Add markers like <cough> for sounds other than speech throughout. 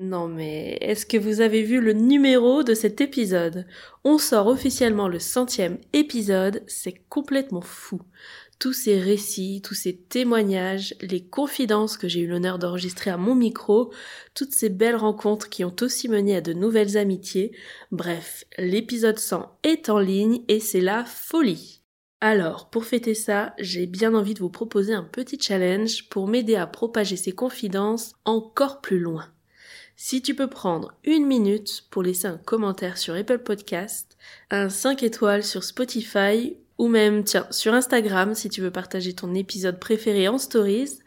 Non mais est-ce que vous avez vu le numéro de cet épisode? On sort officiellement le centième épisode, c'est complètement fou. Tous ces récits, tous ces témoignages, les confidences que j'ai eu l'honneur d'enregistrer à mon micro, toutes ces belles rencontres qui ont aussi mené à de nouvelles amitiés, bref, l'épisode 100 est en ligne et c'est la folie. Alors, pour fêter ça, j'ai bien envie de vous proposer un petit challenge pour m'aider à propager ces confidences encore plus loin. Si tu peux prendre une minute pour laisser un commentaire sur Apple Podcast, un 5 étoiles sur Spotify ou même, tiens, sur Instagram si tu veux partager ton épisode préféré en stories.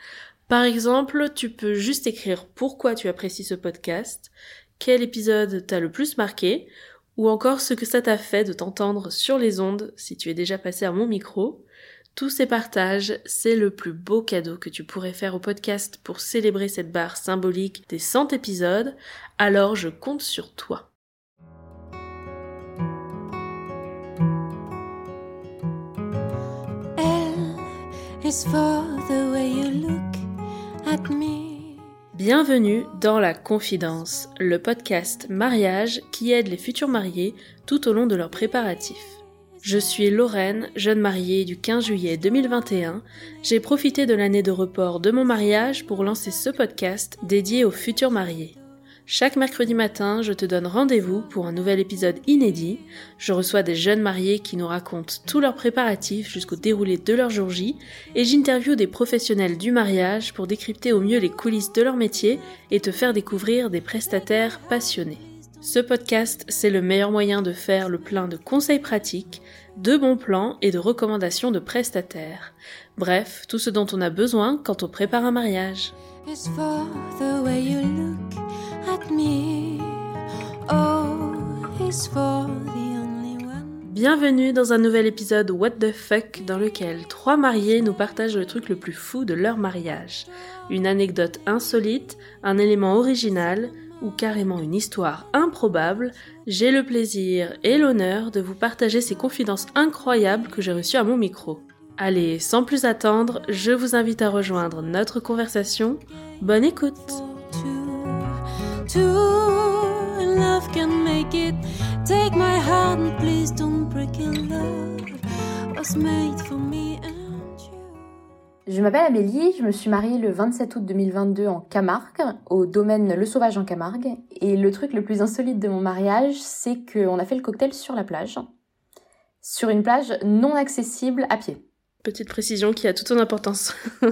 Par exemple, tu peux juste écrire pourquoi tu apprécies ce podcast, quel épisode t'a le plus marqué, ou encore ce que ça t'a fait de t'entendre sur les ondes si tu es déjà passé à mon micro. Tous ces partages, c'est le plus beau cadeau que tu pourrais faire au podcast pour célébrer cette barre symbolique des 100 épisodes, alors je compte sur toi. Bienvenue dans La Confidence, le podcast mariage qui aide les futurs mariés tout au long de leurs préparatifs. Je suis Lorraine, jeune mariée du 15 juillet 2021. J'ai profité de l'année de report de mon mariage pour lancer ce podcast dédié aux futurs mariés. Chaque mercredi matin, je te donne rendez-vous pour un nouvel épisode inédit. Je reçois des jeunes mariés qui nous racontent tous leurs préparatifs jusqu'au déroulé de leur jour J et j'interviewe des professionnels du mariage pour décrypter au mieux les coulisses de leur métier et te faire découvrir des prestataires passionnés. Ce podcast, c'est le meilleur moyen de faire le plein de conseils pratiques, de bons plans et de recommandations de prestataires. Bref, tout ce dont on a besoin quand on prépare un mariage. Bienvenue dans un nouvel épisode What the fuck dans lequel trois mariés nous partagent le truc le plus fou de leur mariage. Une anecdote insolite, un élément original, ou carrément une histoire improbable, j'ai le plaisir et l'honneur de vous partager ces confidences incroyables que j'ai reçues à mon micro. Allez, sans plus attendre, je vous invite à rejoindre notre conversation. Bonne écoute je m'appelle Amélie, je me suis mariée le 27 août 2022 en Camargue, au domaine Le Sauvage en Camargue. Et le truc le plus insolite de mon mariage, c'est qu'on a fait le cocktail sur la plage. Sur une plage non accessible à pied. Petite précision qui a toute son importance. <laughs>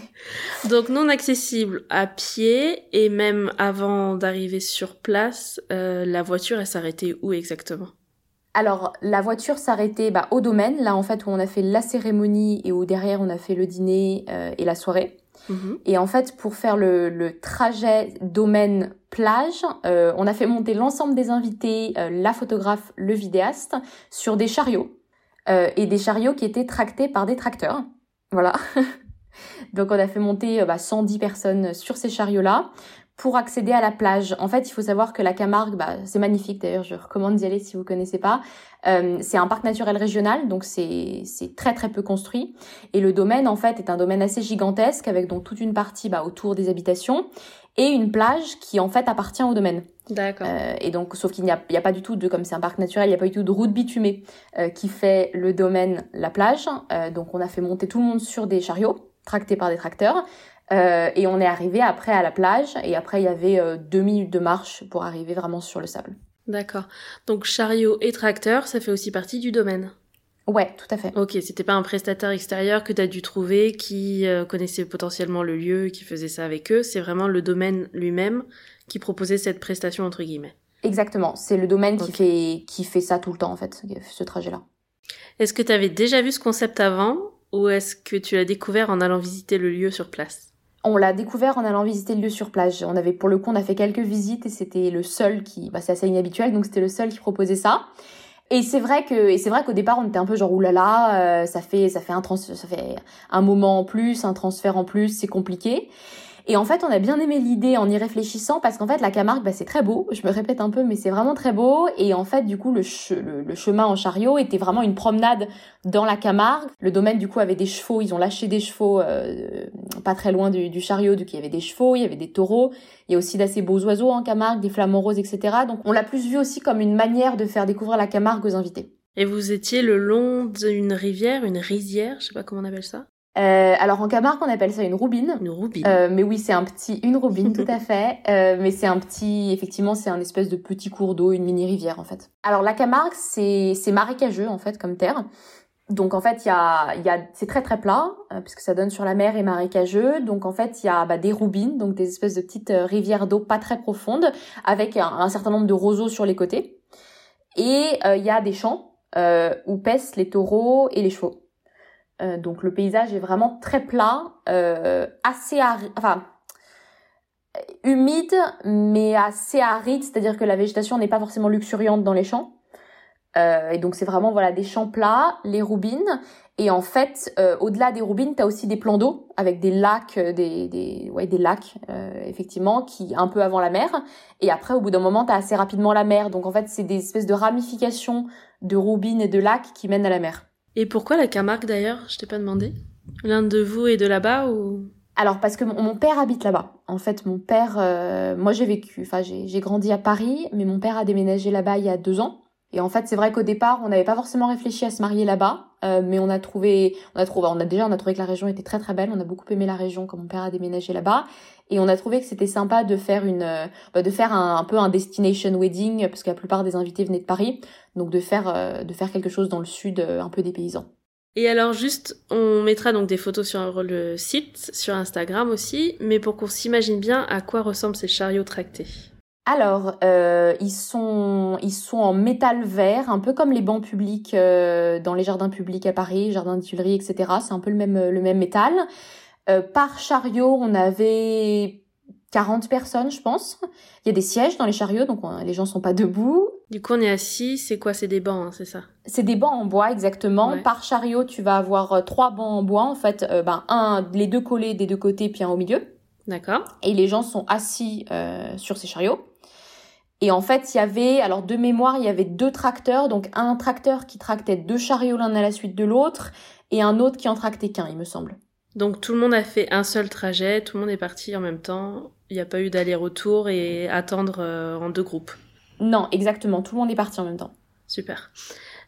<laughs> Donc non accessible à pied et même avant d'arriver sur place, euh, la voiture elle s'arrêtait où exactement? Alors, la voiture s'arrêtait bah, au domaine, là en fait où on a fait la cérémonie et où derrière on a fait le dîner euh, et la soirée. Mhm. Et en fait, pour faire le, trajet domaine-plage, euh, on a fait monter l'ensemble des invités, euh, la photographe, le vidéaste, sur des chariots. et des chariots qui étaient tractés par des tracteurs. Voilà. <laughs> Donc on a fait monter bah, 110 personnes sur ces chariots-là pour accéder à la plage. En fait, il faut savoir que la Camargue, bah, c'est magnifique d'ailleurs, je recommande d'y aller si vous connaissez pas. Euh, c'est un parc naturel régional, donc c'est très très peu construit. Et le domaine, en fait, est un domaine assez gigantesque avec donc toute une partie bah, autour des habitations et une plage qui en fait appartient au domaine. D'accord. Euh, et donc, sauf qu'il n'y a, y a, pas du tout de, comme c'est un parc naturel, il n'y a pas du tout de route bitumée euh, qui fait le domaine, la plage. Euh, donc, on a fait monter tout le monde sur des chariots tractés par des tracteurs. Euh, et on est arrivé après à la plage et après il y avait euh, deux minutes de marche pour arriver vraiment sur le sable. D'accord. Donc chariot et tracteur, ça fait aussi partie du domaine. Ouais, tout à fait. Ok, c'était pas un prestataire extérieur que tu as dû trouver qui euh, connaissait potentiellement le lieu, qui faisait ça avec eux. C'est vraiment le domaine lui-même qui proposait cette prestation entre guillemets. Exactement, c'est le domaine qui fait qui fait ça tout le temps en fait, ce trajet-là. Est-ce que tu avais déjà vu ce concept avant ou est-ce que tu l'as découvert en allant visiter le lieu sur place? On l'a découvert en allant visiter le lieu sur plage. On avait, pour le coup, on a fait quelques visites et c'était le seul qui, bah, c'est assez inhabituel, donc c'était le seul qui proposait ça. Et c'est vrai que, et c'est vrai qu'au départ, on était un peu genre oulala, euh, ça fait, ça fait un trans, ça fait un moment en plus, un transfert en plus, c'est compliqué. Et en fait, on a bien aimé l'idée en y réfléchissant parce qu'en fait, la Camargue, bah, c'est très beau. Je me répète un peu, mais c'est vraiment très beau. Et en fait, du coup, le, chemin en chariot était vraiment une promenade dans la Camargue. Le domaine, du coup, avait des chevaux. Ils ont lâché des chevaux euh, pas très loin du, du chariot. Donc, il y avait des chevaux, il y avait des taureaux. Il y a aussi d'assez beaux oiseaux en Camargue, des flamants roses, etc. Donc, on l'a plus vu aussi comme une manière de faire découvrir la Camargue aux invités. Et vous étiez le long d'une rivière, une rizière, je sais pas comment on appelle ça euh, alors en Camargue, on appelle ça une roubine. Une roubine. Euh, mais oui, c'est un petit, une roubine, <laughs> tout à fait. Euh, mais c'est un petit, effectivement, c'est un espèce de petit cours d'eau, une mini rivière en fait. Alors la Camargue, c'est c'est marécageux en fait comme terre. Donc en fait, il y a, y a, c'est très très plat euh, puisque ça donne sur la mer et marécageux. Donc en fait, il y a bah, des roubines, donc des espèces de petites euh, rivières d'eau pas très profondes, avec un, un, certain nombre de roseaux sur les côtés. Et euh, il y a des champs où paissent les taureaux et les chevaux. Euh, donc le paysage est vraiment très plat, euh, assez aride, enfin humide mais assez aride, c'est-à-dire que la végétation n'est pas forcément luxuriante dans les champs. Euh, et donc c'est vraiment voilà des champs plats, les roubines. Et en fait, au-delà des roubines, tu as aussi des plans d'eau avec des lacs, des, des ouais des lacs effectivement qui un peu avant la mer. Et après, au bout d'un moment, tu as assez rapidement la mer. Donc en fait, c'est des espèces de ramifications de roubines et de lacs qui mènent à la mer. Et pourquoi la Camargue d'ailleurs? Je t'ai pas demandé. L'un de vous est de là-bas ou? Alors parce que mon, père habite là-bas. En fait, mon père, euh, moi j'ai vécu, enfin j'ai grandi à Paris, mais mon père a déménagé là-bas il y a deux ans. Et en fait, c'est vrai qu'au départ, on n'avait pas forcément réfléchi à se marier là-bas, euh, mais on a trouvé, on a trouvé, on a déjà, on a trouvé que la région était très très belle. On a beaucoup aimé la région quand mon père a déménagé là-bas, et on a trouvé que c'était sympa de faire une, euh, bah, de faire un, peu un destination wedding, parce que la plupart des invités venaient de Paris, donc de faire, euh, de faire quelque chose dans le sud, un peu des paysans. Et alors juste, on mettra donc des photos sur le site, sur Instagram aussi, mais pour qu'on s'imagine bien à quoi ressemblent ces chariots tractés. Alors, euh, ils sont ils sont en métal vert, un peu comme les bancs publics euh, dans les jardins publics à Paris, jardins des Tuileries, etc. C'est un peu le même le même métal. Euh, par chariot, on avait 40 personnes, je pense. Il y a des sièges dans les chariots, donc les gens sont pas debout. Du coup, on est assis. C'est quoi? C'est des bancs, hein, c'est ça? C'est des bancs en bois, exactement. Par chariot, tu vas avoir trois bancs en bois, en fait. ben un, les deux collés des deux côtés, puis un au milieu. D'accord. Et les gens sont assis sur ces chariots. Et en fait, il y avait, alors de mémoire, il y avait deux tracteurs, donc un tracteur qui tractait deux chariots l'un à la suite de l'autre, et un autre qui en tractait qu'un, il me semble. Donc tout le monde a fait un seul trajet, tout le monde est parti en même temps, il n'y a pas eu d'aller-retour et attendre euh, en deux groupes. Non, exactement, tout le monde est parti en même temps. Super.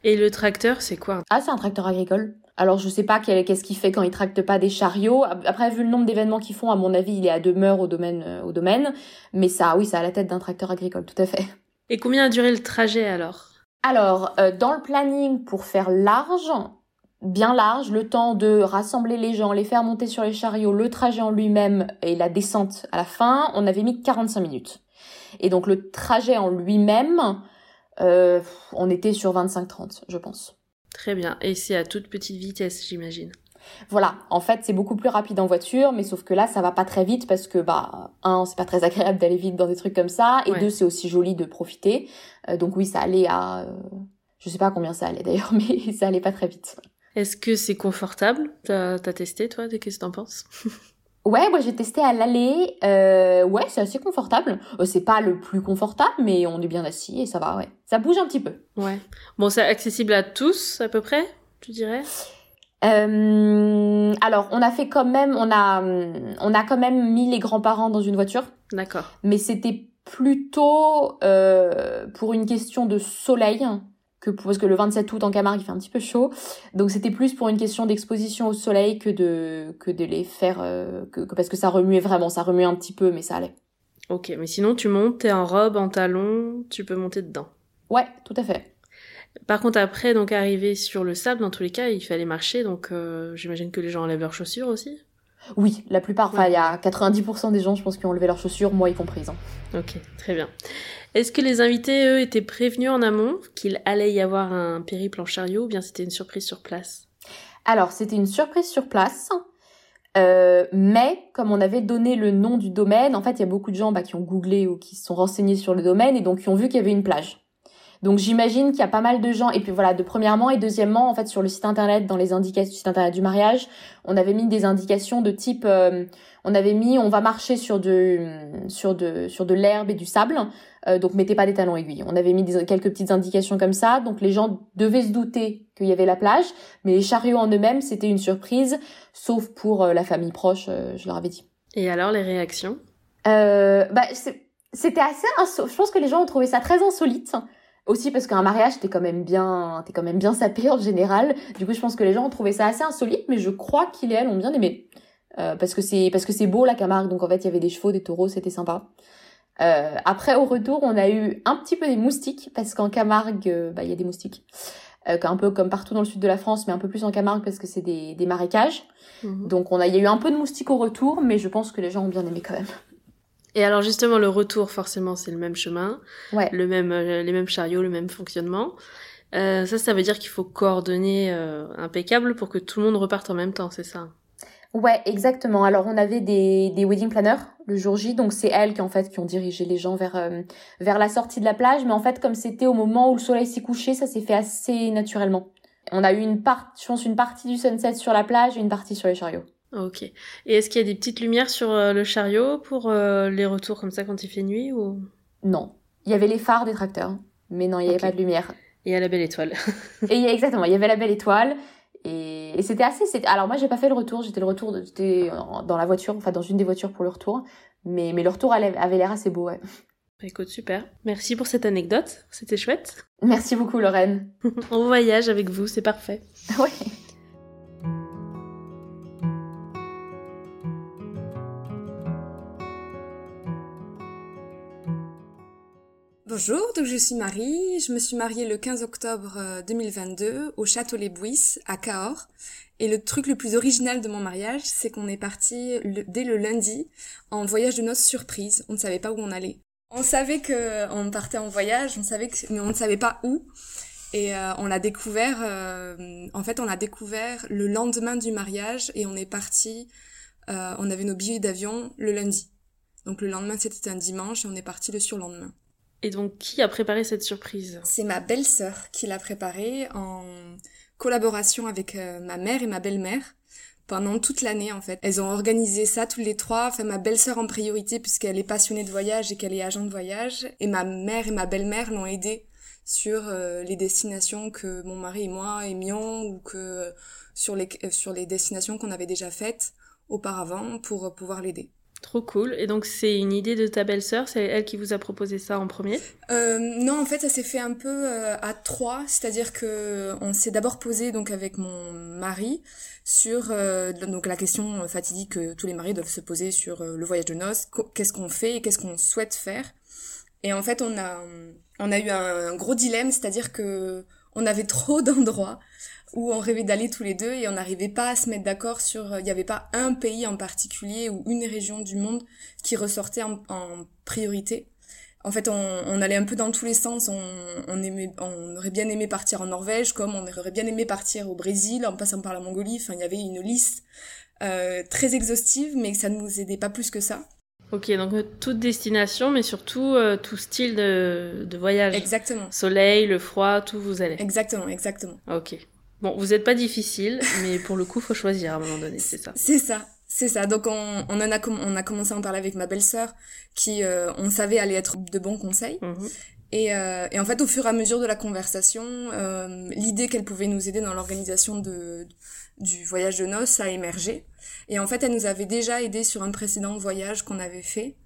Et le tracteur, c'est quoi? Ah, c'est un tracteur agricole. Alors je sais pas qu'est-ce qu'il fait quand il tracte pas des chariots. Après vu le nombre d'événements qu'ils font, à mon avis, il est à demeure au domaine euh, au domaine, mais ça oui, ça a la tête d'un tracteur agricole, tout à fait. Et combien a duré le trajet alors? Alors euh, dans le planning pour faire large, bien large, le temps de rassembler les gens, les faire monter sur les chariots, le trajet en lui-même et la descente à la fin, on avait mis 45 minutes. Et donc le trajet en lui-même, euh, on était sur 25-30, je pense. Très bien. Et c'est à toute petite vitesse, j'imagine. Voilà, en fait, c'est beaucoup plus rapide en voiture, mais sauf que là, ça va pas très vite parce que, bah, un, c'est pas très agréable d'aller vite dans des trucs comme ça, et deux, c'est aussi joli de profiter. Euh, donc oui, ça allait à, euh, je sais pas combien ça allait d'ailleurs, <laughs> mais ça allait pas très vite. Est-ce que c'est confortable? T'as as testé, toi? Qu'est-ce que t'en penses? <laughs> Ouais, moi j'ai testé à l'aller. Euh, ouais, c'est assez confortable. Euh, c'est pas le plus confortable, mais on est bien assis et ça va, ouais. Ça bouge un petit peu. Ouais. Bon, c'est accessible à tous, à peu près, tu dirais? Euh, alors, on a fait quand même, on a, on a quand même mis les grands-parents dans une voiture. D'accord. Mais c'était plutôt euh, pour une question de soleil que parce que le 27 août en Camargue il fait un petit peu chaud, donc c'était plus pour une question d'exposition au soleil que de que de les faire euh, que, parce que ça remuait vraiment, ça remuait un petit peu mais ça allait. Ok, mais sinon tu montes, t'es en robe, en talon, tu peux monter dedans. Ouais, tout à fait. Par contre après donc arriver sur le sable dans tous les cas il fallait marcher donc euh, j'imagine que les gens enlèvent leurs chaussures aussi. Oui, la plupart, enfin il y a 90% des gens je pense qui ont levé leurs chaussures, moi y compris. Hein. Ok, très bien. Est-ce que les invités, eux, étaient prévenus en amont qu'il allait y avoir un périple en chariot ou bien c'était une surprise sur place? Alors, c'était une surprise sur place. Euh, mais comme on avait donné le nom du domaine, en fait, il y a beaucoup de gens bah, qui ont googlé ou qui se sont renseignés sur le domaine et donc qui ont vu qu'il y avait une plage. Donc j'imagine qu'il y a pas mal de gens. Et puis voilà, de premièrement et deuxièmement, en fait, sur le site internet, dans les indications, site internet du mariage, on avait mis des indications de type, euh, on avait mis, on va marcher sur de, sur de, sur de l'herbe et du sable. Euh, donc mettez pas des talons aiguilles. On avait mis des, quelques petites indications comme ça. Donc les gens devaient se douter qu'il y avait la plage, mais les chariots en eux-mêmes, c'était une surprise, sauf pour la famille proche. je leur avais dit. Et alors les réactions? Euh, bah, c'était assez je pense que les gens ont trouvé ça très insolite aussi parce qu'un mariage t'es quand même bien t'es quand même bien sapé en général du coup je pense que les gens ont trouvé ça assez insolite mais je crois qu'ils et elles ont bien aimé. Euh, parce que c'est parce que c'est beau la Camargue. Donc en fait il y avait des chevaux des taureaux c'était sympa. Euh, après au retour on a eu un petit peu des moustiques parce qu'en Camargue euh, bah il y a des moustiques. Euh, un peu comme partout dans le sud de la France mais un peu plus en Camargue parce que c'est des, des marécages. Mhm. donc on a il y a eu un peu de moustiques au retour mais je pense que les gens ont bien aimé quand même et alors justement le retour forcément c'est le même chemin, le même euh, les mêmes chariots, le même fonctionnement. Euh, ça ça veut dire qu'il faut coordonner euh, impeccable pour que tout le monde reparte en même temps, c'est ça? Ouais, exactement. Alors on avait des, des wedding planners le jour J, donc c'est elles qui en fait qui ont dirigé les gens vers euh, vers la sortie de la plage, mais en fait comme c'était au moment où le soleil s'est couché, ça s'est fait assez naturellement. On a eu une part, je pense une partie du sunset sur la plage et une partie sur les chariots. Ok. Et est-ce qu'il y a des petites lumières sur euh, le chariot pour euh, les retours comme ça quand il fait nuit ou? Non. Il y avait les phares des tracteurs, mais non, il n'y avait pas de lumière. Et il y a la belle étoile. <laughs> et exactement, il y avait la belle étoile. Et, c'était assez. Alors moi, j'ai pas fait le retour. J'étais le retour, j'étais dans la voiture, enfin dans une des voitures pour le retour. Mais mais le retour avait l'air assez beau. Ouais. Bah, écoute, super. Merci pour cette anecdote. C'était chouette. Merci beaucoup, Lorraine. <laughs> On voyage avec vous, c'est parfait. ouais. Bonjour, donc je suis Marie, je me suis mariée le 15 octobre 2022 euh, au Château Les Bouisses à Cahors. Et le truc le plus original de mon mariage, c'est qu'on est parti dès le lundi en voyage de noces surprise. On ne savait pas où on allait. On savait que on partait en voyage, on savait que, mais on ne savait pas où. Et euh, on l'a découvert, euh, en fait, on l'a découvert le lendemain du mariage et on est parti, on avait nos billets d'avion le lundi. Donc le lendemain, c'était un dimanche et on est parti le surlendemain. Et donc, qui a préparé cette surprise? C'est ma belle-sœur qui l'a préparée en collaboration avec euh, ma mère et ma belle-mère pendant toute l'année en fait. Elles ont organisé ça tous les trois, enfin ma belle-sœur en priorité puisqu'elle est passionnée de voyage et qu'elle est agent de voyage et ma mère et ma belle-mère l'ont aidée sur euh, les destinations que mon mari et moi aimions ou que euh, sur les sur les destinations qu'on avait déjà faites auparavant pour pouvoir l'aider. Trop cool. Et donc c'est une idée de ta belle-sœur, c'est elle qui vous a proposé ça en premier? Euh, Non, en fait ça s'est fait un peu euh, à trois, c'est-à-dire que on s'est d'abord posé donc avec mon mari sur euh, donc la question fatidique que tous les maris doivent se poser sur le voyage de noces, qu'est-ce qu'on fait et qu'est-ce qu'on souhaite faire? Et en fait on a on a eu un gros dilemme, c'est-à-dire que on avait trop <laughs> d'endroits où on rêvait d'aller tous les deux et on n'arrivait pas à se mettre d'accord sur... Il n'y avait pas un pays en particulier ou une région du monde qui ressortait en, priorité. En fait, on, allait un peu dans tous les sens. On, aimait, on aurait bien aimé partir en Norvège, comme on aurait bien aimé partir au Brésil, en passant par la Mongolie. Enfin, il y avait une liste euh, très exhaustive, mais ça ne nous aidait pas plus que ça. Ok, donc euh, toute destination, mais surtout euh, tout style de, de voyage. Exactement. Soleil, le froid, tout vous allez. Exactement, exactement. Ok. Bon, vous n'êtes pas difficile, mais pour le coup, faut choisir à un moment donné, c'est ça. C'est ça, c'est ça. Donc on, on, en a, on a commencé à en parler avec ma belle-sœur, qui, euh, on savait, allait être de bons conseils. Mhm. Et, euh, et, en fait, au fur et à mesure de la conversation, l'idée qu'elle pouvait nous aider dans l'organisation de, du voyage de noces a émergé. Et en fait, elle nous avait déjà aidé sur un précédent voyage qu'on avait fait.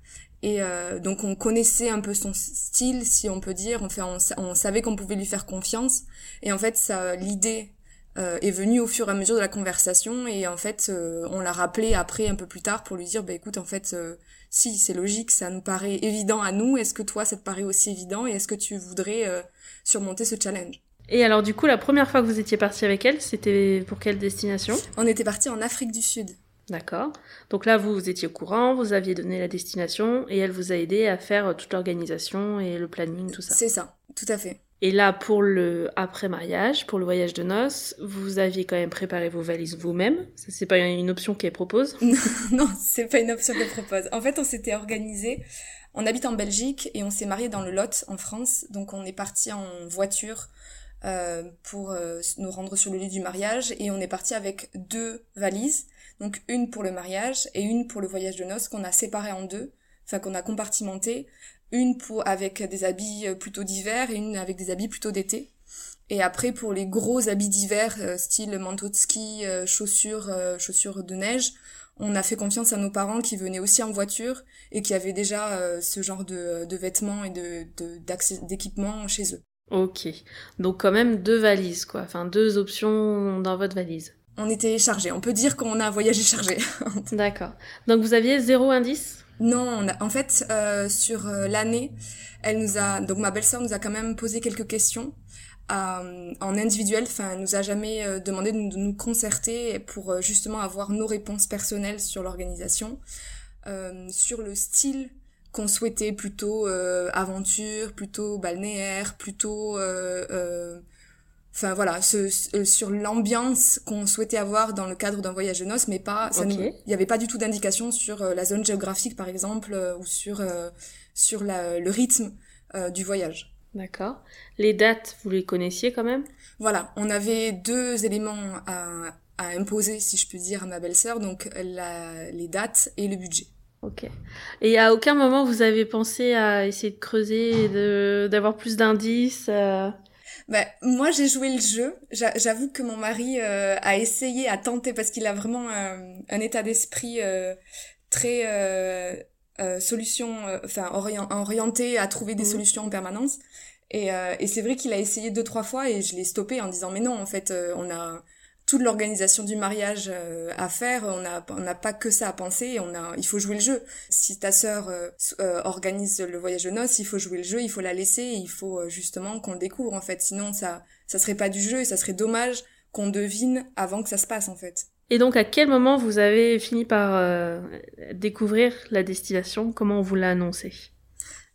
Et euh, donc on connaissait un peu son style, si on peut dire. On, fait, on, on savait qu'on pouvait lui faire confiance. Et en fait, ça, l'idée euh, est venu au fur et à mesure de la conversation et en fait euh, on l'a rappelé après un peu plus tard pour lui dire bah écoute en fait euh, si c'est logique ça nous paraît évident à nous est-ce que toi ça te paraît aussi évident? Et est-ce que tu voudrais surmonter ce challenge? Et alors du coup la première fois que vous étiez parti avec elle c'était pour quelle destination? On était parti en Afrique du Sud. D'accord. Donc là, vous, vous étiez au courant, vous aviez donné la destination et elle vous a aidé à faire toute l'organisation et le planning, tout ça. C'est ça, tout à fait. Et là, pour le après-mariage, pour le voyage de noces, vous aviez quand même préparé vos valises vous-même. Ça, c'est pas une option qu'elle propose? <laughs> non, non, c'est pas une option qu'elle propose. En fait, on s'était organisé. On habite en Belgique et on s'est marié dans le Lot, en France. Donc, on est parti en voiture euh, pour euh, nous rendre sur le lieu du mariage et on est parti avec deux valises. Donc, une pour le mariage et une pour le voyage de noces qu'on a séparé en deux. Enfin, qu'on a compartimenté une pour avec des habits euh, plutôt d'hiver et une avec des habits plutôt d'été. Et après pour les gros habits d'hiver, euh, style manteau de ski, euh, chaussures, chaussures de neige, on a fait confiance à nos parents qui venaient aussi en voiture et qui avaient déjà ce genre de, de vêtements et de d'équipements chez eux. Ok, donc quand même deux valises quoi, enfin deux options dans votre valise. On était chargés, on peut dire qu'on a voyagé chargé. <laughs> D'accord. Donc vous aviez zéro indice? Non, en fait, euh, sur euh, l'année, elle nous a, donc ma belle-sœur nous a quand même posé quelques questions euh, en individuel. Enfin, elle nous a jamais demandé de nous, concerter pour justement avoir nos réponses personnelles sur l'organisation, sur le style qu'on souhaitait, plutôt aventure, plutôt balnéaire, plutôt enfin voilà, ce, euh, sur l'ambiance qu'on souhaitait avoir dans le cadre d'un voyage de noces, mais pas, il n'y avait pas du tout d'indication sur euh, la zone géographique par exemple euh, ou sur sur la, le rythme du voyage. D'accord. Les dates, vous les connaissiez quand même? Voilà, on avait deux éléments à, à imposer, si je puis dire, à ma belle-sœur, donc la, les dates et le budget. Ok. Et à aucun moment vous avez pensé à essayer de creuser, d'avoir plus d'indices bah, moi, j'ai joué le jeu. J'avoue que mon mari euh, a essayé, a tenté, parce qu'il a vraiment euh, un état d'esprit euh, très solution, enfin orienté à trouver des mmh. solutions en permanence. Et, et c'est vrai qu'il a essayé deux trois fois et je l'ai stoppé en disant mais non en fait on a toute l'organisation du mariage euh, à faire, on n'a on pas que ça à penser, on a il faut jouer le jeu. Si ta sœur euh, euh, organise le voyage de noces, il faut jouer le jeu, il faut la laisser, il faut justement qu'on le découvre en fait. Sinon ça ça serait pas du jeu et ça serait dommage qu'on devine avant que ça se passe en fait. Et donc à quel moment vous avez fini par découvrir la destination? Comment on vous l'a annoncé?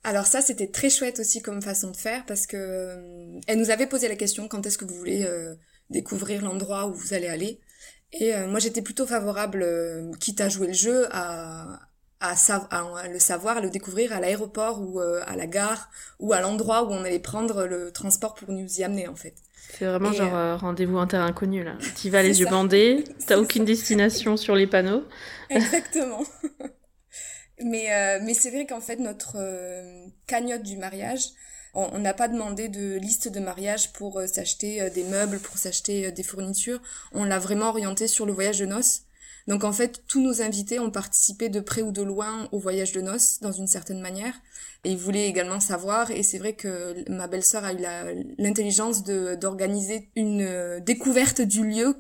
Alors ça, c'était très chouette aussi comme façon de faire parce que elle nous avait posé la question quand est-ce que vous voulez découvrir l'endroit où vous allez aller. Et euh, moi, j'étais plutôt favorable, euh, quitte à jouer le jeu, à, à, à, le savoir, à le découvrir à l'aéroport ou euh, à la gare ou à l'endroit où on allait prendre le transport pour nous y amener, en fait. C'est vraiment genre rendez-vous en terre inconnue, là. <laughs> Tu vas les yeux bandés, t'as aucune destination sur les panneaux. <laughs> Exactement. <laughs> mais mais c'est vrai qu'en fait, notre cagnotte du mariage, on n'a pas demandé de liste de mariage pour euh, s'acheter euh, des meubles, pour s'acheter euh, des fournitures. On l'a vraiment orienté sur le voyage de noces. Donc en fait, tous nos invités ont participé de près ou de loin au voyage de noces, dans une certaine manière. Et ils voulaient également savoir, et c'est vrai que ma belle-sœur a eu l'intelligence d'organiser une découverte du lieu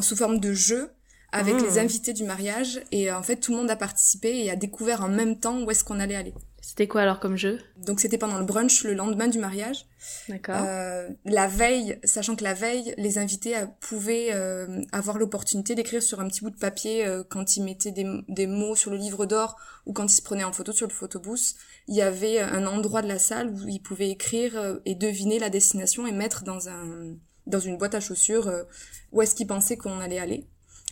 sous forme de jeu avec mmh. les invités du mariage. Et en fait, tout le monde a participé et a découvert en même temps où est-ce qu'on allait aller. C'était quoi alors comme jeu? Donc c'était pendant le brunch le lendemain du mariage. D'accord. Euh, la veille, sachant que la veille, les invités euh, pouvaient euh, avoir l'opportunité d'écrire sur un petit bout de papier euh, quand ils mettaient des, des, mots sur le livre d'or ou quand ils se prenaient en photo sur le photobooth. Il y avait un endroit de la salle où ils pouvaient écrire et deviner la destination et mettre dans un dans une boîte à chaussures où est-ce qu'ils pensaient qu'on allait aller.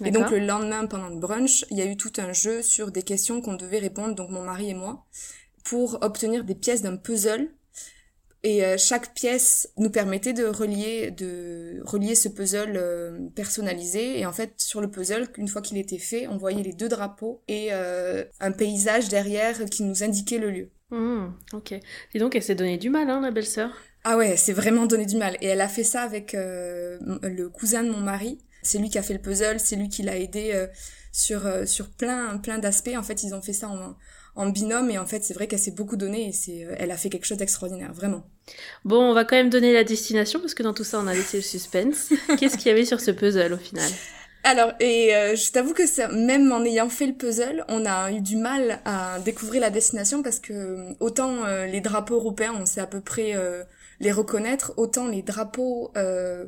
Et donc le lendemain pendant le brunch, il y a eu tout un jeu sur des questions qu'on devait répondre, donc mon mari et moi pour obtenir des pièces d'un puzzle. Et euh, chaque pièce nous permettait de relier, de relier ce puzzle euh, personnalisé. Et en fait, sur le puzzle, une fois qu'il était fait, on voyait les deux drapeaux et euh, un paysage derrière qui nous indiquait le lieu. Mmh, ok. Et donc, elle s'est donné du mal, hein, la belle-sœur? Ah ouais, c'est vraiment donné du mal. Et elle a fait ça avec le cousin de mon mari. C'est lui qui a fait le puzzle, c'est lui qui l'a aidé sur, sur plein, plein d'aspects. En fait, ils ont fait ça en, en binôme et en fait c'est vrai qu'elle s'est beaucoup donnée et c'est euh, elle a fait quelque chose d'extraordinaire vraiment. Bon, on va quand même donner la destination parce que dans tout ça on a laissé le suspense. <laughs> Qu'est-ce qu'il y avait sur ce puzzle au final? Alors, et euh, je t'avoue que ça, même en ayant fait le puzzle, on a eu du mal à découvrir la destination parce que autant euh, les drapeaux européens, on sait à peu près les reconnaître, autant les drapeaux, euh,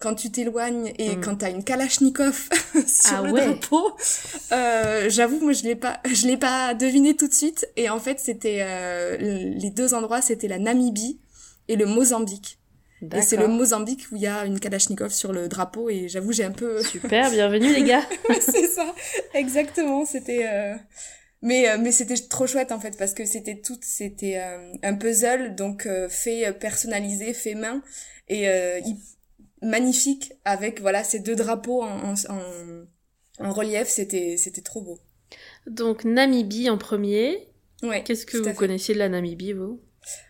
quand tu t'éloignes et mm. quand t'as une Kalachnikov <laughs> sur ah le drapeau, euh, j'avoue, moi je l'ai pas, je l'ai pas deviné tout de suite. Et en fait, c'était euh, les deux endroits, c'était la Namibie et le Mozambique. Et c'est le Mozambique où il y a une Kalachnikov sur le drapeau et j'avoue j'ai un peu... Super, bienvenue les gars <laughs> C'est ça, exactement, c'était... Euh, mais, euh, mais c'était trop chouette en fait parce que c'était tout, c'était euh, un puzzle donc fait personnalisé, fait main et magnifique avec voilà ces deux drapeaux en, en, en relief, c'était c'était trop beau. Donc Namibie en premier. Ouais. Qu'est-ce que vous connaissiez de la Namibie vous?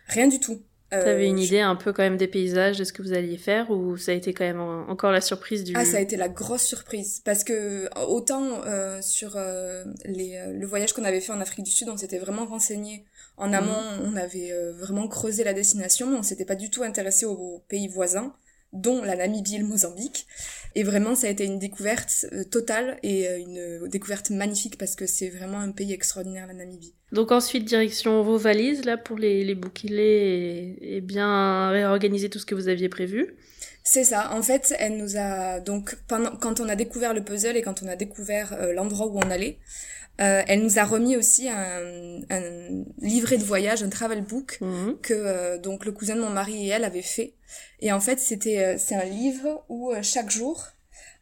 Rien du tout. Euh, T'avais une idée un peu quand même des paysages, de ce que vous alliez faire, ou ça a été quand même encore la surprise du... Ah, ça a été la grosse surprise, parce que autant euh, sur euh, les, le voyage qu'on avait fait en Afrique du Sud, on s'était vraiment renseigné. En amont, mhm. on avait vraiment creusé la destination, mais on s'était pas du tout intéressé aux pays voisins dont la Namibie et le Mozambique. Et vraiment, ça a été une découverte euh, totale et euh, une découverte magnifique parce que c'est vraiment un pays extraordinaire, la Namibie. Donc ensuite, direction vos valises, là, pour les, les boucler et, bien réorganiser tout ce que vous aviez prévu. C'est ça. En fait, elle nous a donc pendant quand on a découvert le puzzle et quand on a découvert euh, l'endroit où on allait, euh, elle nous a remis aussi un, un, livret de voyage, un travel book mhm. que euh, donc le cousin de mon mari et elle avaient fait. Et en fait, c'était euh, c'est un livre où chaque jour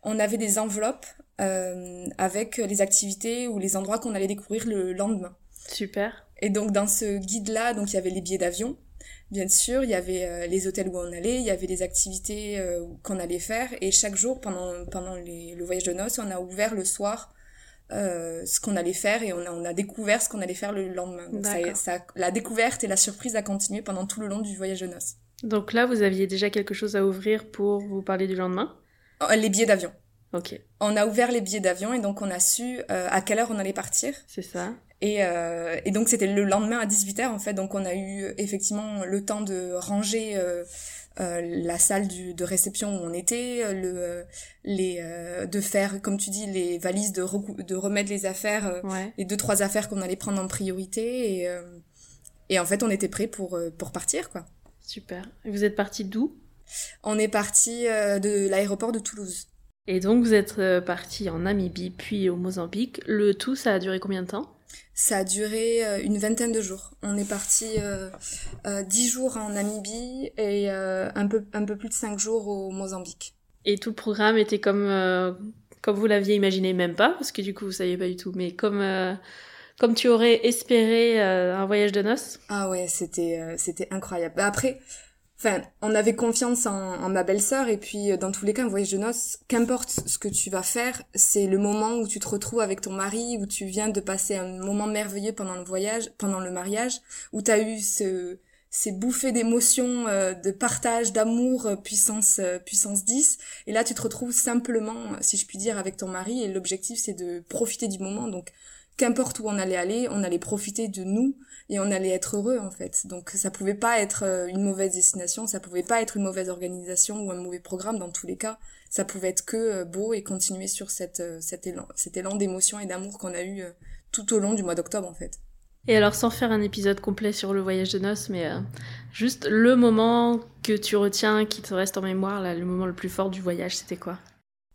on avait des enveloppes avec les activités ou les endroits qu'on allait découvrir le lendemain. Super. Et donc dans ce guide là, donc il y avait les billets d'avion, bien sûr, il y avait les hôtels où on allait, il y avait les activités qu'on allait faire et chaque jour pendant pendant les, le voyage de noces, on a ouvert le soir euh, ce qu'on allait faire et on a, on a découvert ce qu'on allait faire le lendemain. ça, ça, la découverte et la surprise a continué pendant tout le long du voyage de noces. Donc là, vous aviez déjà quelque chose à ouvrir pour vous parler du lendemain? Oh, Les billets d'avion. Ok. On a ouvert les billets d'avion et donc on a su euh, à quelle heure on allait partir. C'est ça. Et, euh, et donc c'était le lendemain à 18h en fait, donc on a eu effectivement le temps de ranger euh, euh, la salle du, de réception où on était, euh, le, euh, les, de faire, comme tu dis, les valises, de, de remettre les affaires, les deux trois affaires qu'on allait prendre en priorité, et, et en fait on était prêt pour pour partir quoi. Super. Et vous êtes parti d'où? On est parti de l'aéroport de Toulouse. Et donc vous êtes parti en Namibie puis au Mozambique. Le tout, ça a duré combien de temps? Ça a duré euh, une vingtaine de jours. On est parti euh, euh, dix jours en Namibie et un, peu, un peu plus de cinq jours au Mozambique. Et tout le programme était comme, comme vous l'aviez imaginé, même pas, parce que du coup vous saviez pas du tout, mais comme, comme tu aurais espéré un voyage de noces? Ah ouais, c'était c'était incroyable. Après, Enfin, on avait confiance en, ma belle-sœur et puis euh, dans tous les cas, un voyage de noces, qu'importe ce que tu vas faire, c'est le moment où tu te retrouves avec ton mari, où tu viens de passer un moment merveilleux pendant le voyage, pendant le mariage, où tu as eu ce, ces bouffées d'émotions, euh, de partage, d'amour, euh, puissance, puissance 10. Et là, tu te retrouves simplement, si je puis dire, avec ton mari et l'objectif, c'est de profiter du moment. Donc, qu'importe où on allait aller, on allait profiter de nous et on allait être heureux en fait. Donc ça pouvait pas être euh, une mauvaise destination, ça pouvait pas être une mauvaise organisation ou un mauvais programme dans tous les cas. Ça pouvait être que euh, beau et continuer sur cette, euh, cet élan, cet élan d'émotion et d'amour qu'on a eu tout au long du mois d'octobre en fait. Et alors sans faire un épisode complet sur le voyage de noces, mais juste le moment que tu retiens, qui te reste en mémoire, là, le moment le plus fort du voyage, c'était quoi?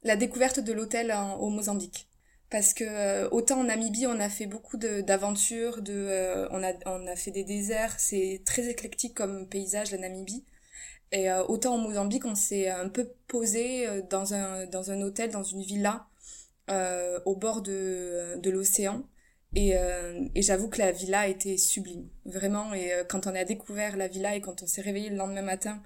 La découverte de l'hôtel au Mozambique parce que euh, autant en Namibie on a fait beaucoup d'aventures, de, euh, on, a, on a fait des déserts, c'est très éclectique comme paysage la Namibie. Et euh, autant en Mozambique on s'est un peu posé dans un, dans un hôtel, dans une villa au bord de, de l'océan. Et, et j'avoue que la villa était sublime, vraiment. Et quand on a découvert la villa et quand on s'est réveillé le lendemain matin,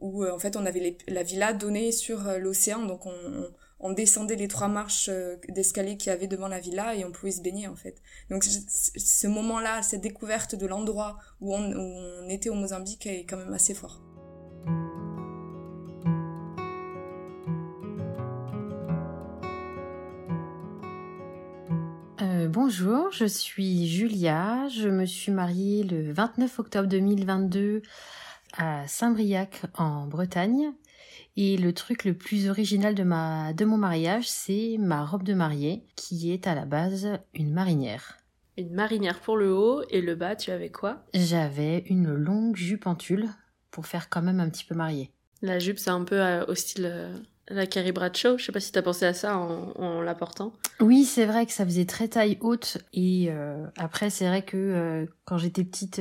où en fait on avait la villa donnée sur l'océan, donc on on descendait les trois marches euh, d'escalier qu'il y avait devant la villa et on pouvait se baigner en fait. Donc ce moment-là, cette découverte de l'endroit où on, était au Mozambique est quand même assez fort. Euh, bonjour, je suis Julia. Je me suis mariée le 29 octobre 2022 à Saint-Briac en Bretagne. Et le truc le plus original de, ma, de mon mariage, c'est ma robe de mariée, qui est à la base une marinière. Une marinière pour le haut, et le bas, tu avais quoi? J'avais une longue jupe en tulle, pour faire quand même un petit peu mariée. La jupe, c'est un peu euh, au style euh, la Carrie Bradshaw. Je sais pas si t'as pensé à ça en, en la portant. Oui, c'est vrai que ça faisait très taille haute. Et euh, après, c'est vrai que quand j'étais petite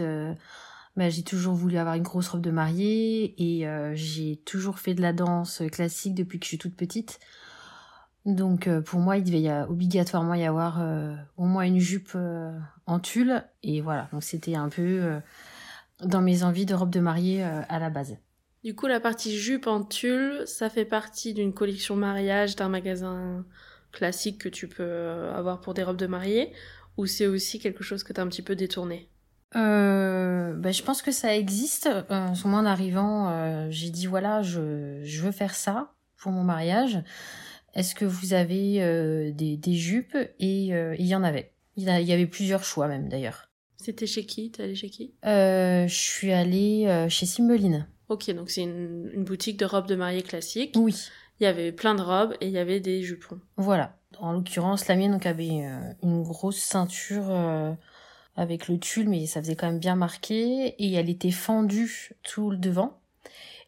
bah, j'ai toujours voulu avoir une grosse robe de mariée et j'ai toujours fait de la danse classique depuis que je suis toute petite. Donc pour moi, il devait y obligatoirement y avoir au moins une jupe en tulle et voilà. Donc c'était un peu dans mes envies de robe de mariée à la base. Du coup, la partie jupe en tulle, ça fait partie d'une collection mariage d'un magasin classique que tu peux euh, avoir pour des robes de mariée ou c'est aussi quelque chose que tu as un petit peu détourné? Euh, ben, je pense que ça existe. Euh, en ce moment, en arrivant, euh, j'ai dit voilà, je, je veux faire ça pour mon mariage. Est-ce que vous avez euh, des, des, jupes? Et il y en avait. Il y avait plusieurs choix même d'ailleurs. C'était chez qui? T'es allée chez qui? Je suis allée chez Cymbeline. Ok, donc c'est une, une, boutique de robes de mariée classique. Oui. Il y avait plein de robes et il y avait des jupons. Voilà. En l'occurrence, la mienne donc avait euh, une grosse ceinture euh, avec le tulle, mais ça faisait quand même bien marqué. Et elle était fendue tout le devant.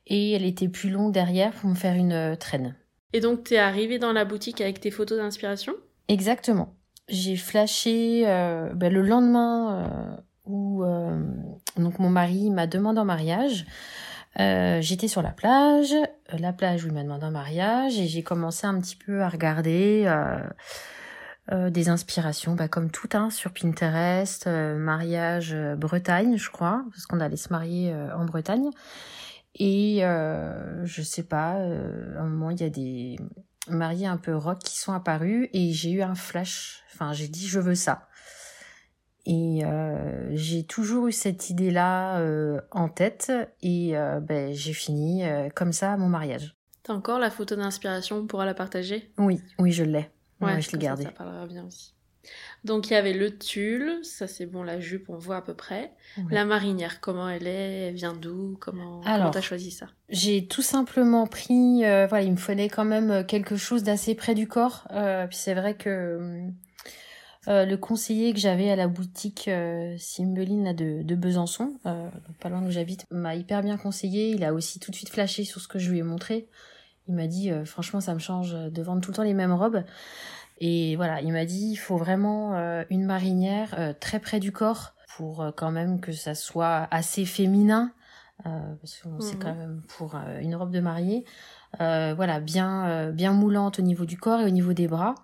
Et elle était plus longue derrière pour me faire une euh, traîne. Et donc, t'es arrivée dans la boutique avec tes photos d'inspiration? Exactement. J'ai flashé ben, le lendemain où donc mon mari m'a demandé en mariage. Euh, j'étais sur la plage, euh, la plage où il m'a demandé un mariage, et j'ai commencé un petit peu à regarder euh, euh des inspirations, bah, comme tout, hein, sur Pinterest, mariage Bretagne, je crois, parce qu'on allait se marier en Bretagne. Et je sais pas, à un moment, il y a des mariés un peu rock qui sont apparus, et j'ai eu un flash, enfin, j'ai dit, je veux ça. Et euh, j'ai toujours eu cette idée-là euh, en tête et euh, ben, j'ai fini euh, comme ça mon mariage. T'as encore la photo d'inspiration, on pourra la partager? Oui, oui, je l'ai. Ouais, je l'ai gardée. Ça, ça, parlera bien aussi. Donc il y avait le tulle, ça c'est bon, la jupe on voit à peu près. Ouais. La marinière, comment elle est, elle vient d'où, comment t'as choisi ça? J'ai tout simplement pris, euh, voilà, il me fallait quand même quelque chose d'assez près du corps. Euh, puis c'est vrai que euh, le conseiller que j'avais à la boutique euh, Cymbeline de, de Besançon, euh, pas loin où j'habite, m'a hyper bien conseillé. Il a aussi tout de suite flashé sur ce que je lui ai montré. Il m'a dit euh, franchement ça me change de vendre tout le temps les mêmes robes. Et voilà, il m'a dit il faut vraiment euh, une marinière très près du corps pour quand même que ça soit assez féminin. parce que mmh. c'est quand même pour une robe de mariée. voilà, bien bien moulante au niveau du corps et au niveau des bras.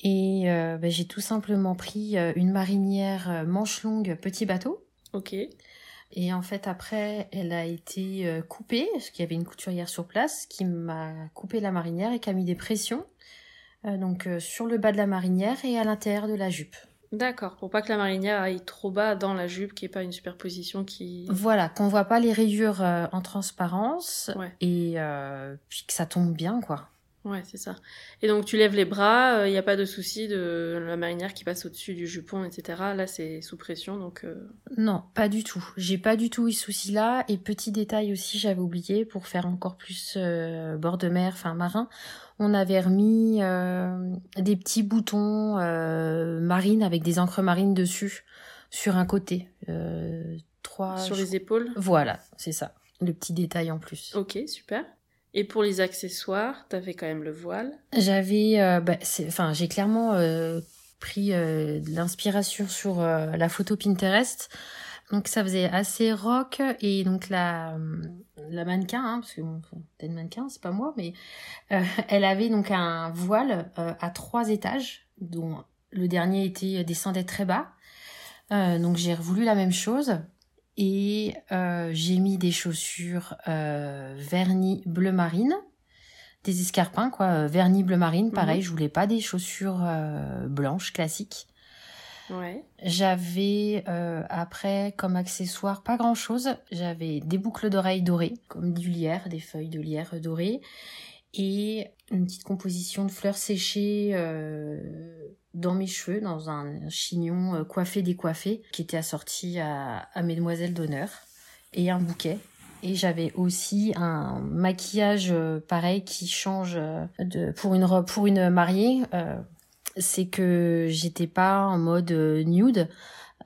Et euh, bah, j'ai tout simplement pris euh, une marinière euh, manche longue petit bateau. Ok. Et en fait, après, elle a été euh, coupée, parce qu'il y avait une couturière sur place qui m'a coupé la marinière et qui a mis des pressions, euh, donc sur le bas de la marinière et à l'intérieur de la jupe. D'accord, pour pas que la marinière aille trop bas dans la jupe, qu'il n'y ait pas une superposition qui... Voilà, qu'on voit pas les rayures en transparence, ouais. et puis que ça tombe bien, quoi. Ouais, c'est ça. Et donc tu lèves les bras, il euh, n'y a pas de souci de la marinière qui passe au-dessus du jupon, etc. Là, c'est sous pression, donc... Euh... Non, pas du tout. J'ai pas du tout eu ce souci-là. Et petit détail aussi, j'avais oublié, pour faire encore plus euh, bord de mer, enfin marin, on avait remis des petits boutons marines avec des encres marines dessus, sur un côté. trois... Sur les épaules Voilà, c'est ça. Le petit détail en plus. Ok, super. Et pour les accessoires, t'avais quand même le voile. J'avais, euh, bah, enfin, j'ai clairement euh, pris euh, l'inspiration sur euh, la photo Pinterest. Donc ça faisait assez rock et donc la la mannequin, hein, parce que bon, t'es une mannequin, c'est pas moi, mais <laughs> elle avait donc un voile à trois étages, dont le dernier était descendait très bas. donc j'ai voulu la même chose et euh, j'ai mis des chaussures euh, vernis bleu marine, des escarpins quoi, euh, vernis bleu marine. Pareil, mmh. je voulais pas des chaussures euh, blanches classiques. Ouais. J'avais après comme accessoire pas grand chose. J'avais des boucles d'oreilles dorées, comme du lierre, des feuilles de lierre dorées, et une petite composition de fleurs séchées dans mes cheveux, dans un chignon euh, coiffé décoiffé, qui était assorti à, à Mesdemoiselles d'honneur, et un bouquet. Et j'avais aussi un maquillage euh, pareil qui change euh, de pour une robe pour une mariée. Euh, c'est que j'étais pas en mode nude.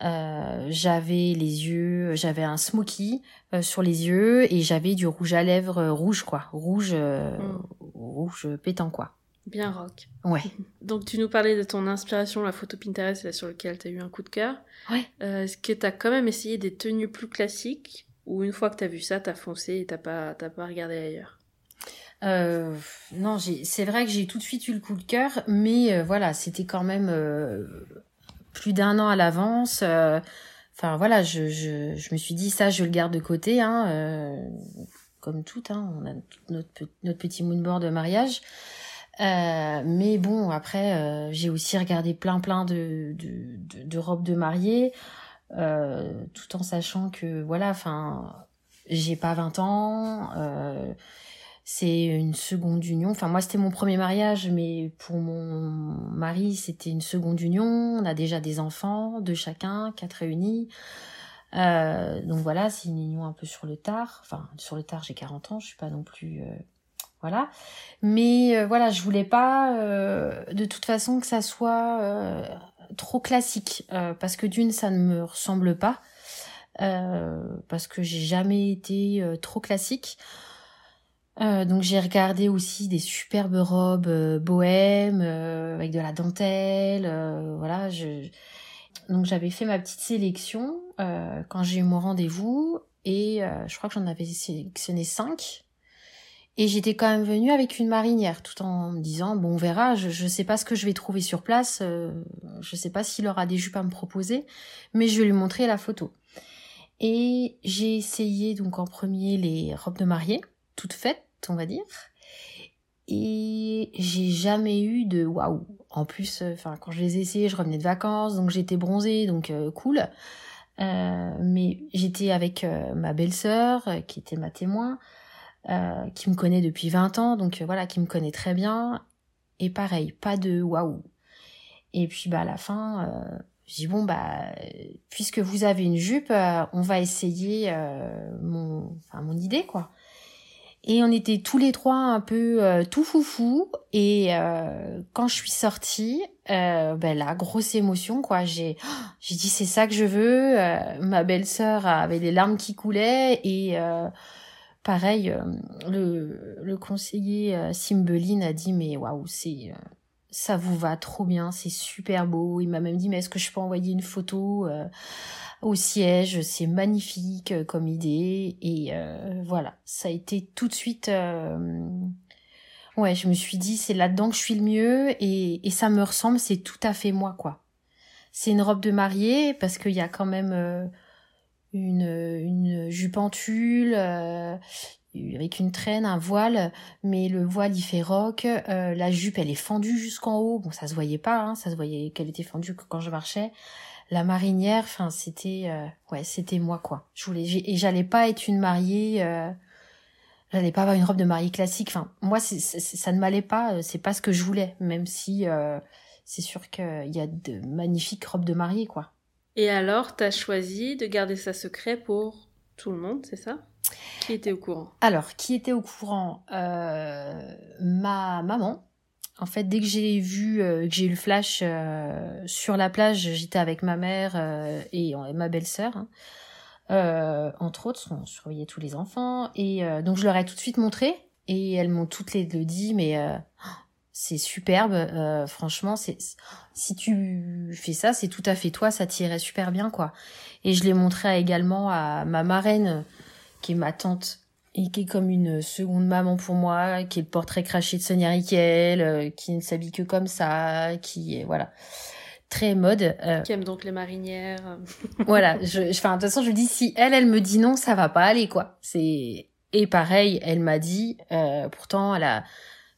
Euh, j'avais les yeux, j'avais un smoky euh, sur les yeux et j'avais du rouge à lèvres rouge quoi, rouge, mm. rouge pétant quoi. Bien rock. Ouais. <laughs> Donc tu nous parlais de ton inspiration, la photo Pinterest sur laquelle tu as eu un coup de cœur. Ouais. Euh, Est-ce que tu as quand même essayé des tenues plus classiques ou une fois que tu as vu ça, tu as foncé et t'as pas, pas regardé ailleurs? Euh, non, c'est vrai que j'ai tout de suite eu le coup de cœur, mais euh, voilà, c'était quand même plus d'un an à l'avance. Enfin voilà, je, je, je, me suis dit ça, je le garde de côté, hein, comme tout, hein, on a notre, notre petit moonboard de mariage. Euh, mais bon, après, euh, j'ai aussi regardé plein plein de, de, robes de mariée, euh, tout en sachant que, voilà, enfin, j'ai pas 20 ans, c'est une seconde union. Enfin, moi, c'était mon premier mariage, mais pour mon mari, c'était une seconde union. On a déjà des enfants, de chacun, quatre réunis. Donc voilà, c'est une union un peu sur le tard. Enfin, sur le tard, j'ai 40 ans, je suis pas non plus... Voilà. Mais euh, voilà, je voulais pas euh, de toute façon que ça soit euh, trop classique parce que d'une ça ne me ressemble pas parce que j'ai jamais été trop classique. donc j'ai regardé aussi des superbes robes bohèmes avec de la dentelle, voilà. Donc j'avais fait ma petite sélection quand j'ai eu mon rendez-vous et je crois que j'en avais sélectionné cinq. Et j'étais quand même venue avec une marinière, tout en me disant bon, on verra. Je, je sais pas ce que je vais trouver sur place. Euh, je sais pas s'il aura des jupes à me proposer, mais je vais lui montrer la photo. Et j'ai essayé donc en premier les robes de mariée, toutes faites, on va dire. Et j'ai jamais eu de waouh. En plus, enfin quand je les ai essayées, je revenais de vacances, donc j'étais bronzée, donc euh, cool. Euh, mais j'étais avec euh, ma belle-sœur, qui était ma témoin. Euh, qui me connaît depuis 20 ans, donc euh, voilà, qui me connaît très bien. Et pareil, pas de waouh. Et puis bah à la fin, euh, je dis bon bah puisque vous avez une jupe, euh, on va essayer mon, enfin mon idée quoi. Et on était tous les trois un peu tout foufou. Et quand je suis sortie, ben là grosse émotion quoi. J'ai <gasps> j'ai dit c'est ça que je veux. ma belle-sœur avait des larmes qui coulaient et pareil, euh, le, le conseiller euh, Simbeline a dit mais waouh, c'est euh, ça vous va trop bien, c'est super beau. Il m'a même dit mais est-ce que je peux envoyer une photo au siège? C'est magnifique comme idée et voilà, ça a été tout de suite. Ouais, je me suis dit c'est là-dedans que je suis le mieux et, et ça me ressemble, c'est tout à fait moi quoi. C'est une robe de mariée parce qu'il y a quand même une, une jupe en tulle, euh, avec une traîne, un voile, mais le voile il fait rock, euh, la jupe elle est fendue jusqu'en haut, bon ça se voyait pas, hein, ça se voyait qu'elle était fendue quand je marchais. La marinière, enfin c'était, euh, ouais c'était moi quoi. Je voulais et j'allais pas être une mariée, euh, j'allais pas avoir une robe de mariée classique. Enfin moi ça ne m'allait pas, c'est pas ce que je voulais, même si c'est sûr qu'il y a de magnifiques robes de mariée quoi. Et alors, tu as choisi de garder ça secret pour tout le monde, c'est ça? Qui était au courant? Alors, qui était au courant? Euh, Ma maman. En fait, dès que j'ai vu, euh, que j'ai eu le flash euh, sur la plage, j'étais avec ma mère et ma belle-sœur. Hein. Entre autres, on surveillait tous les enfants. Et donc, je leur ai tout de suite montré. Et elles m'ont toutes les deux dit, mais c'est superbe. Euh, franchement, c'est si tu fais ça, c'est tout à fait toi, ça t'irait super bien, quoi. Et je l'ai montré également à ma marraine, qui est ma tante et qui est comme une seconde maman pour moi, qui est le portrait craché de Sonia Riquel, euh, qui ne s'habille que comme ça, qui est voilà très mode. Euh... Qui aime donc les marinières. voilà, je, enfin de toute façon, je dis si elle, elle me dit non, ça va pas aller, quoi. C'est et pareil, elle m'a dit, euh, pourtant, elle a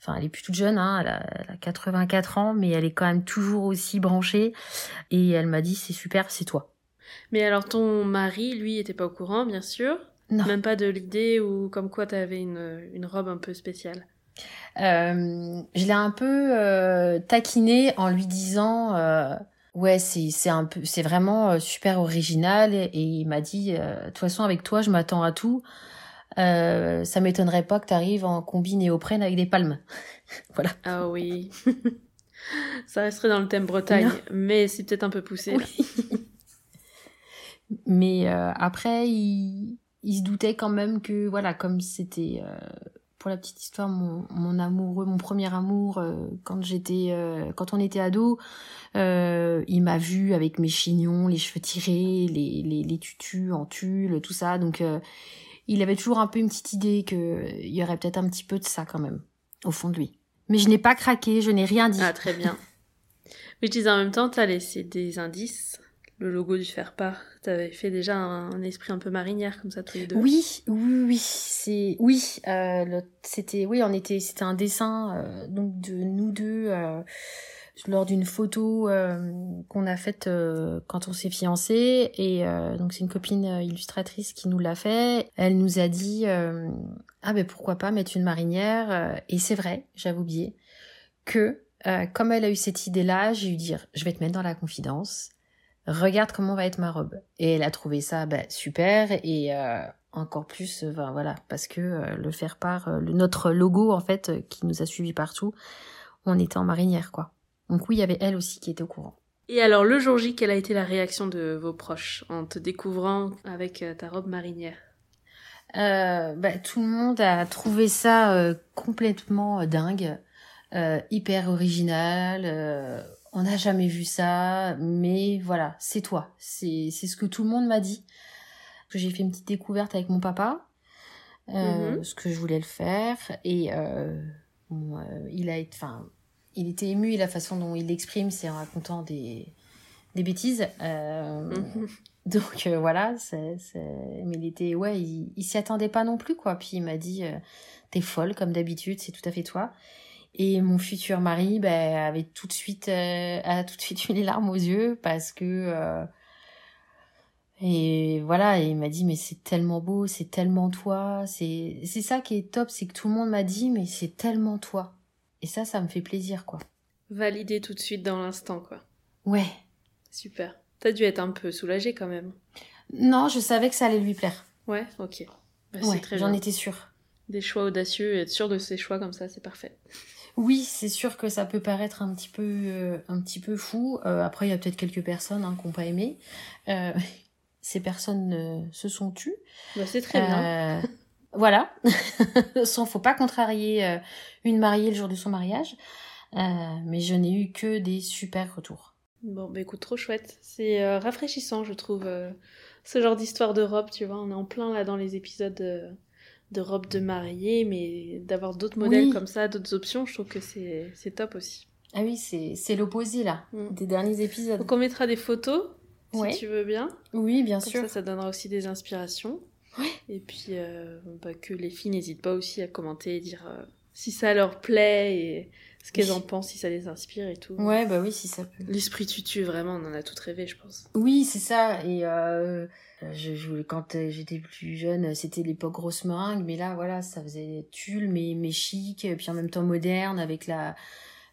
Enfin, elle est plus toute jeune, hein, elle, a, elle a 84 ans, mais elle est quand même toujours aussi branchée. Et elle m'a dit, c'est super, c'est toi. Mais alors, ton mari, lui, était pas au courant, bien sûr Non. Même pas de l'idée ou comme quoi t'avais une, une robe un peu spéciale euh, Je l'ai un peu euh, taquiné en lui disant... Euh, ouais, c'est c'est un peu c'est vraiment euh, super original et, et il m'a dit de toute façon avec toi je m'attends à tout. Euh, ça m'étonnerait pas que tu arrives en combi néoprène avec des palmes. <laughs> voilà. Ah oui. <laughs> ça resterait dans le thème Bretagne, non. mais c'est peut-être un peu poussé. Oui. <laughs> mais euh, après, il, il, se doutait quand même que, voilà, comme c'était euh, pour la petite histoire, mon, mon amoureux, mon premier amour, euh, quand j'étais, euh, quand on était ado, euh, il m'a vu avec mes chignons, les cheveux tirés, les, les, les tutus en tulle, tout ça. Donc, il avait toujours un peu une petite idée que il y aurait peut-être un petit peu de ça quand même au fond de lui. Mais je n'ai pas craqué, je n'ai rien dit. Ah très bien. <laughs> Mais je disais en même temps, t'as laissé des indices le logo du faire-part. T'avais fait déjà un, esprit un peu marinière comme ça tous les deux. Oui, oui, oui, c'est oui. Euh, c'était oui, on était, c'était un dessin euh, donc de nous deux euh, lors d'une photo qu'on a faite quand on s'est fiancés et donc c'est une copine illustratrice qui nous l'a fait. Elle nous a dit ah ben pourquoi pas mettre une marinière et c'est vrai, j'avais oublié que comme elle a eu cette idée-là, j'ai eu dire je vais te mettre dans la confidence regarde comment va être ma robe. Et elle a trouvé ça bah, super et euh, encore plus, euh, voilà, parce que euh, le faire part, notre logo en fait, qui nous a suivis partout, on était en marinière quoi. Donc oui, il y avait elle aussi qui était au courant. Et alors le jour J, quelle a été la réaction de vos proches en te découvrant avec ta robe marinière? Bah, Tout le monde a trouvé ça complètement dingue, hyper original on n'a jamais vu ça, mais voilà, c'est toi. C'est ce que tout le monde m'a dit. J'ai fait une petite découverte avec mon papa, euh, mhm. ce que je voulais le faire, et euh, euh, il a été, enfin, il était ému et la façon dont il l'exprime, c'est en racontant des des bêtises. Mhm. <laughs> Donc voilà, c'est, mais il était, ouais, il, il s'y attendait pas non plus quoi. Puis il m'a dit, t'es folle comme d'habitude, c'est tout à fait toi. Et mon futur mari ben, avait tout de suite, euh, a tout de suite eu les larmes aux yeux parce que euh, et voilà, il m'a dit mais c'est tellement beau, c'est tellement toi, c'est c'est ça qui est top, c'est que tout le monde m'a dit mais c'est tellement toi. Et ça, ça me fait plaisir quoi. Valider tout de suite dans l'instant quoi. Ouais. Super. T'as dû être un peu soulagée quand même. Non, je savais que ça allait lui plaire. Ouais, ok. Bah, ouais, j'en étais sûre. Des choix audacieux et être sûr de ses choix comme ça, c'est parfait. Oui, c'est sûr que ça peut paraître un petit peu, euh, un petit peu fou. Euh, après, il y a peut-être quelques personnes hein, qui n'ont pas aimé. Euh, <laughs> ces personnes se sont tues. Bah, c'est très bien. Voilà. <laughs> Sans, faut pas contrarier une mariée le jour de son mariage. mais je n'ai eu que des super retours. Bon, bah écoute, trop chouette. C'est rafraîchissant, je trouve, ce genre d'histoire d'Europe, tu vois. On est en plein là dans les épisodes de robe de mariée, mais d'avoir d'autres modèles comme ça, d'autres options, je trouve que c'est top aussi. Ah oui, c'est l'opposé là, mm. des derniers épisodes. Donc on mettra des photos, si tu veux bien. Oui, bien sûr. Ça, ça donnera aussi des inspirations. Et puis, euh, bah, que les filles n'hésitent pas aussi à commenter et dire euh, si ça leur plaît et ce qu'elles en pensent, si ça les inspire et tout. Ouais, bah oui, si ça peut. L'esprit tutu, vraiment, on en a toutes rêvé, je pense. Oui, c'est ça. Et euh, je, je, quand j'étais plus jeune, c'était l'époque grosse meringue, mais là, voilà, ça faisait tulle, mais, mais chic, puis en même temps moderne, avec la,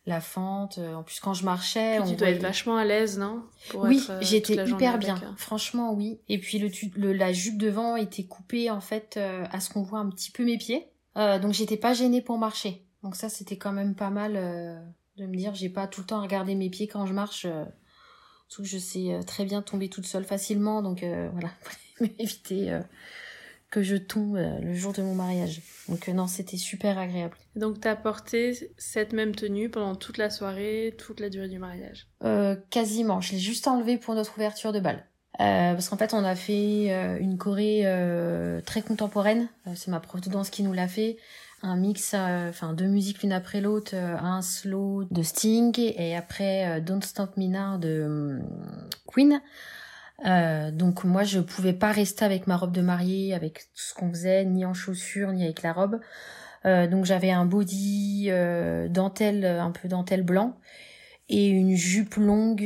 la fente. En plus, quand je marchais, on tu dois être vachement à l'aise, non? Oui, euh, j'étais hyper bien. Hein. Franchement, oui. Et puis le, le, la jupe devant était coupée en fait à ce qu'on voit un petit peu mes pieds, donc j'étais pas gênée pour marcher. Donc ça, c'était quand même pas mal euh, de me dire, j'ai pas tout le temps à regarder mes pieds quand je marche. Euh, que je sais euh, très bien tomber toute seule facilement, donc euh, voilà, <laughs> éviter que je tombe le jour de mon mariage. Donc non, c'était super agréable. Donc t'as porté cette même tenue pendant toute la soirée, toute la durée du mariage? Quasiment. Je l'ai juste enlevée pour notre ouverture de bal. parce qu'en fait, on a fait une choré très contemporaine. c'est ma prof de danse qui nous l'a fait un mix, euh, enfin deux musiques l'une après l'autre, euh, un slow de Sting et après euh, Don't Stop Me Now de Queen. Donc moi je pouvais pas rester avec ma robe de mariée, avec tout ce qu'on faisait, ni en chaussures, ni avec la robe. donc j'avais un body dentelle, un peu dentelle blanc et une jupe longue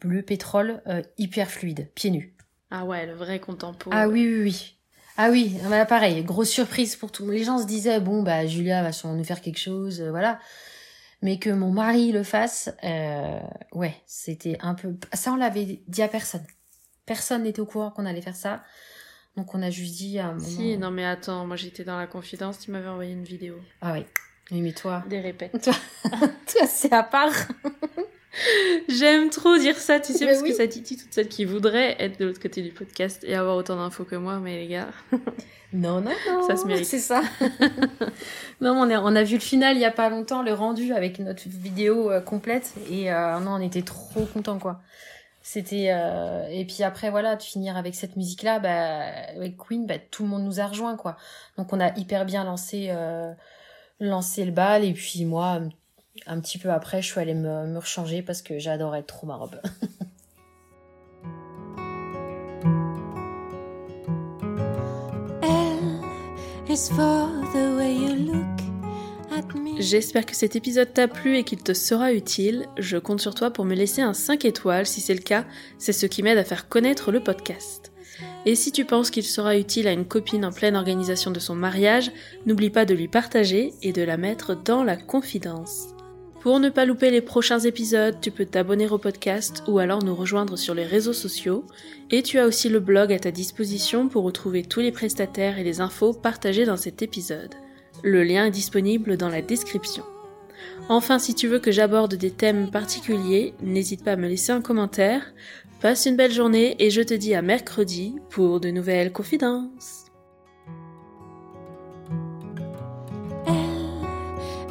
bleu pétrole hyper fluide, pieds nus. Ah ouais, le vrai contemporain. Ah oui oui oui. Ah oui, bah pareil, grosse surprise pour tout. Les gens se disaient bon bah Julia va sûrement nous faire quelque chose, euh, voilà. Mais que mon mari le fasse, euh, ouais, c'était un peu. Ça on l'avait dit à personne. Personne n'était au courant qu'on allait faire ça. Donc on a juste dit à un moment. Si, non mais attends, moi j'étais dans la confidence, tu m'avais envoyé une vidéo. Ah oui. Oui, mais toi. Des répètes. <laughs> Toi, toi c'est à part. <laughs> J'aime trop dire ça, tu sais, parce que ça titille toutes celles qui voudraient être de l'autre côté du podcast et avoir autant d'infos que moi, mais les gars. <laughs> non, non, non. Ça se mérite. C'est ça. <laughs> non, on a, on a vu le final il y a pas longtemps, le rendu avec notre vidéo euh, complète et euh, non, on était trop contents, quoi. C'était euh, et puis après voilà de finir avec cette musique là bah avec Queen bah tout le monde nous a rejoint quoi donc on a hyper bien lancé lancé le bal et puis moi un petit peu après, je suis allée me, me rechanger parce que j'adorais trop ma robe. <laughs> J'espère que cet épisode t'a plu et qu'il te sera utile. Je compte sur toi pour me laisser un 5 étoiles. Si c'est le cas, c'est ce qui m'aide à faire connaître le podcast. Et si tu penses qu'il sera utile à une copine en pleine organisation de son mariage, n'oublie pas de lui partager et de la mettre dans la confidence. Pour ne pas louper les prochains épisodes, tu peux t'abonner au podcast ou alors nous rejoindre sur les réseaux sociaux. Et tu as aussi le blog à ta disposition pour retrouver tous les prestataires et les infos partagées dans cet épisode. Le lien est disponible dans la description. Enfin, si tu veux que j'aborde des thèmes particuliers, n'hésite pas à me laisser un commentaire. Passe une belle journée et je te dis à mercredi pour de nouvelles confidences.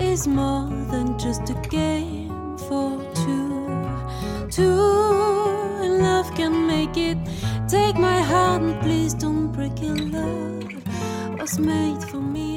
is more than just a game for two. Two love can make it. Take my heart and please don't break it. Love was made for me.